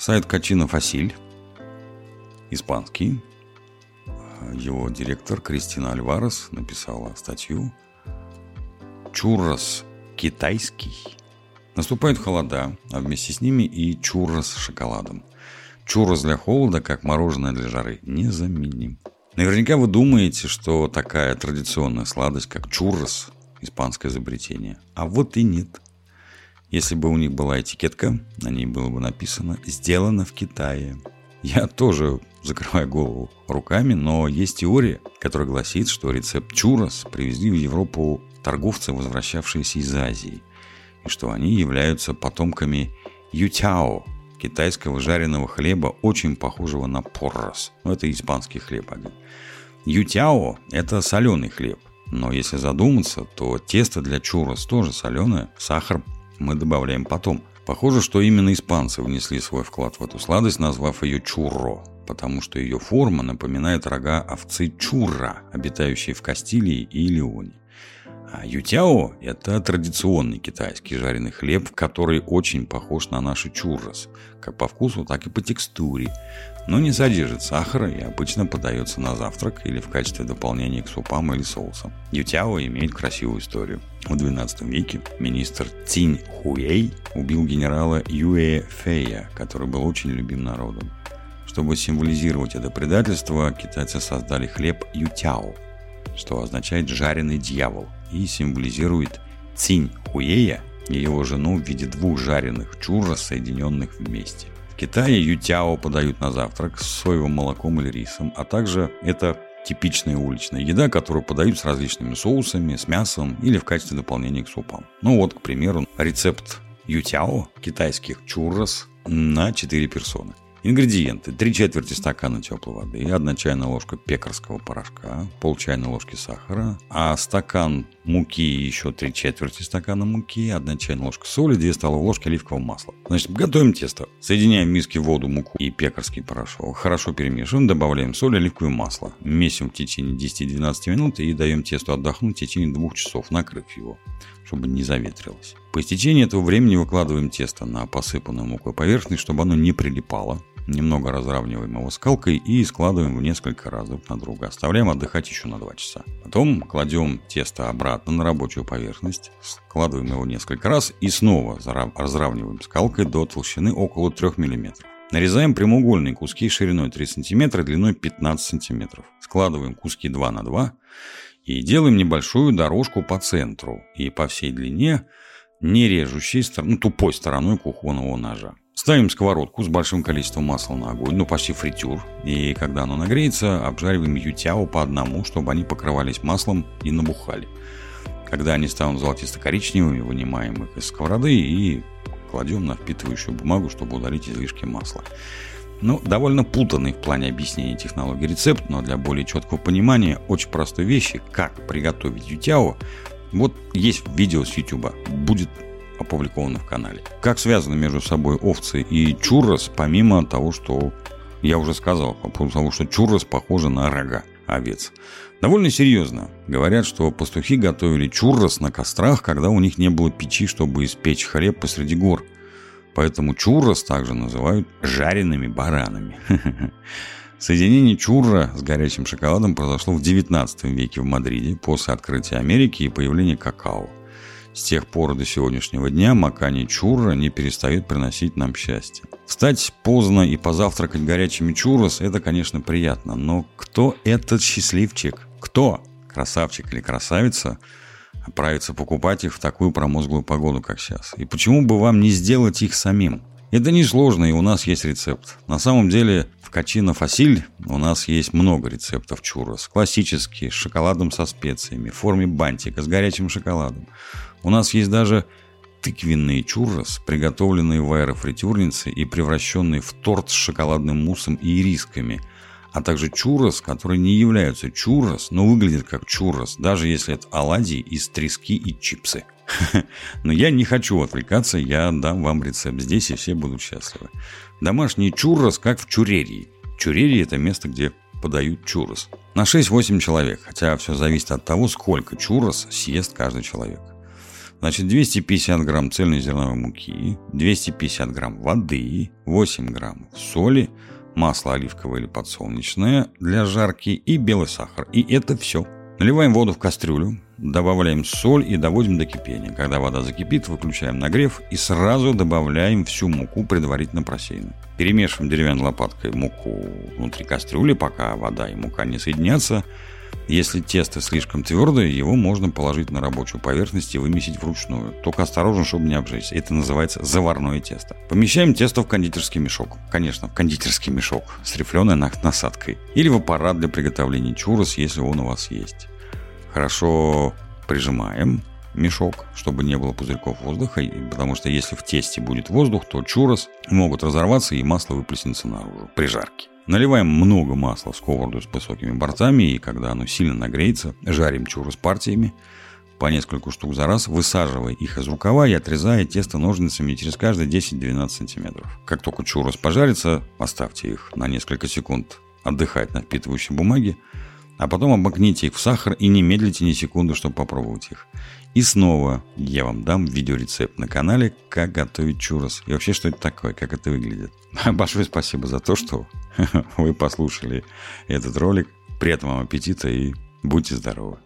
Сайт Качино Фасиль, испанский. Его директор Кристина Альварес написала статью «Чуррос китайский». Наступают холода, а вместе с ними и чуррос с шоколадом. Чуррос для холода, как мороженое для жары, незаменим. Наверняка вы думаете, что такая традиционная сладость, как чуррос, испанское изобретение. А вот и нет. Если бы у них была этикетка, на ней было бы написано «Сделано в Китае». Я тоже закрываю голову руками, но есть теория, которая гласит, что рецепт чурос привезли в Европу торговцы, возвращавшиеся из Азии, и что они являются потомками ютяо, китайского жареного хлеба, очень похожего на поррос. Ну, это испанский хлеб один. Ютяо – это соленый хлеб. Но если задуматься, то тесто для чурос тоже соленое, сахар мы добавляем потом. Похоже, что именно испанцы внесли свой вклад в эту сладость, назвав ее чурро, потому что ее форма напоминает рога овцы чурра, обитающей в Кастилии и Леоне. А ютяо – это традиционный китайский жареный хлеб, который очень похож на наши чуррос, как по вкусу, так и по текстуре, но не содержит сахара и обычно подается на завтрак или в качестве дополнения к супам или соусам. Ютяо имеет красивую историю. В XII веке министр Цинь Хуэй убил генерала Юэ Фэя, который был очень любим народом. Чтобы символизировать это предательство, китайцы создали хлеб ютяо, что означает «жареный дьявол», и символизирует Цинь Хуея и его жену в виде двух жареных чуррос, соединенных вместе. В Китае ютяо подают на завтрак с соевым молоком или рисом, а также это типичная уличная еда, которую подают с различными соусами, с мясом или в качестве дополнения к супам. Ну вот, к примеру, рецепт ютяо, китайских чуррос, на 4 персоны. Ингредиенты. 3 четверти стакана теплой воды, 1 чайная ложка пекарского порошка, пол чайной ложки сахара, а стакан муки еще 3 четверти стакана муки, 1 чайная ложка соли, 2 столовые ложки оливкового масла. Значит, готовим тесто. Соединяем в миске воду, муку и пекарский порошок. Хорошо перемешиваем, добавляем соль, оливковое масло. Месим в течение 10-12 минут и даем тесту отдохнуть в течение 2 часов, накрыв его чтобы не заветрилось. По истечении этого времени выкладываем тесто на посыпанную мукой поверхность, чтобы оно не прилипало. Немного разравниваем его скалкой и складываем в несколько раз друг на друга. Оставляем отдыхать еще на 2 часа. Потом кладем тесто обратно на рабочую поверхность, складываем его несколько раз и снова разравниваем скалкой до толщины около 3 мм. Нарезаем прямоугольные куски шириной 3 см, длиной 15 см. Складываем куски 2 на 2 и делаем небольшую дорожку по центру и по всей длине, не режущей, ну, тупой стороной кухонного ножа. Ставим сковородку с большим количеством масла на огонь, ну почти фритюр. И когда оно нагреется, обжариваем ютяо по одному, чтобы они покрывались маслом и набухали. Когда они станут золотисто-коричневыми, вынимаем их из сковороды и кладем на впитывающую бумагу, чтобы удалить излишки масла. Ну, довольно путанный в плане объяснения технологии рецепт, но для более четкого понимания очень простой вещи, как приготовить ютяо, вот есть видео с YouTube, будет опубликовано в канале. Как связаны между собой овцы и чуррос, помимо того, что я уже сказал, по поводу того, что чуррос похожи на рога овец. Довольно серьезно. Говорят, что пастухи готовили чуррос на кострах, когда у них не было печи, чтобы испечь хлеб посреди гор. Поэтому чуррос также называют жареными баранами. Соединение чурра с горячим шоколадом произошло в 19 веке в Мадриде после открытия Америки и появления какао. С тех пор до сегодняшнего дня макани чурра не перестают приносить нам счастье. Встать поздно и позавтракать горячими чуррос – это, конечно, приятно, но кто этот счастливчик? Кто? Красавчик или красавица? Отправиться покупать их в такую промозглую погоду, как сейчас. И почему бы вам не сделать их самим? Это несложно, и у нас есть рецепт. На самом деле, в Качино Фасиль у нас есть много рецептов чуррос. Классические, с шоколадом со специями, в форме бантика, с горячим шоколадом. У нас есть даже тыквенные чуррос, приготовленные в аэрофритюрнице и превращенные в торт с шоколадным муссом и ирисками, а также чуррос, которые не являются чуррос, но выглядят как чуррос, даже если это оладьи из трески и чипсы. Но я не хочу отвлекаться, я дам вам рецепт здесь, и все будут счастливы. Домашний чуррос, как в чурерии. Чурерия – это место, где подают чуррос. На 6-8 человек, хотя все зависит от того, сколько чуррос съест каждый человек. Значит, 250 грамм цельнозерновой муки, 250 грамм воды, 8 грамм соли, масло оливковое или подсолнечное для жарки и белый сахар. И это все. Наливаем воду в кастрюлю, добавляем соль и доводим до кипения. Когда вода закипит, выключаем нагрев и сразу добавляем всю муку, предварительно просеянную. Перемешиваем деревянной лопаткой муку внутри кастрюли, пока вода и мука не соединятся. Если тесто слишком твердое, его можно положить на рабочую поверхность и вымесить вручную. Только осторожно, чтобы не обжечься. Это называется заварное тесто. Помещаем тесто в кондитерский мешок. Конечно, в кондитерский мешок с рифленой насадкой. Или в аппарат для приготовления чурос, если он у вас есть. Хорошо прижимаем мешок, чтобы не было пузырьков воздуха, потому что если в тесте будет воздух, то чурос могут разорваться и масло выплеснется наружу при жарке. Наливаем много масла в сковороду с высокими бортами, и когда оно сильно нагреется, жарим чурос партиями, по несколько штук за раз, высаживая их из рукава и отрезая тесто ножницами через каждые 10-12 сантиметров. Как только чурос пожарится, оставьте их на несколько секунд отдыхать на впитывающей бумаге, а потом обмакните их в сахар и не медлите ни секунды, чтобы попробовать их. И снова я вам дам видеорецепт на канале, как готовить чурос. И вообще, что это такое, как это выглядит. Большое спасибо за то, что вы послушали этот ролик. Приятного аппетита и будьте здоровы.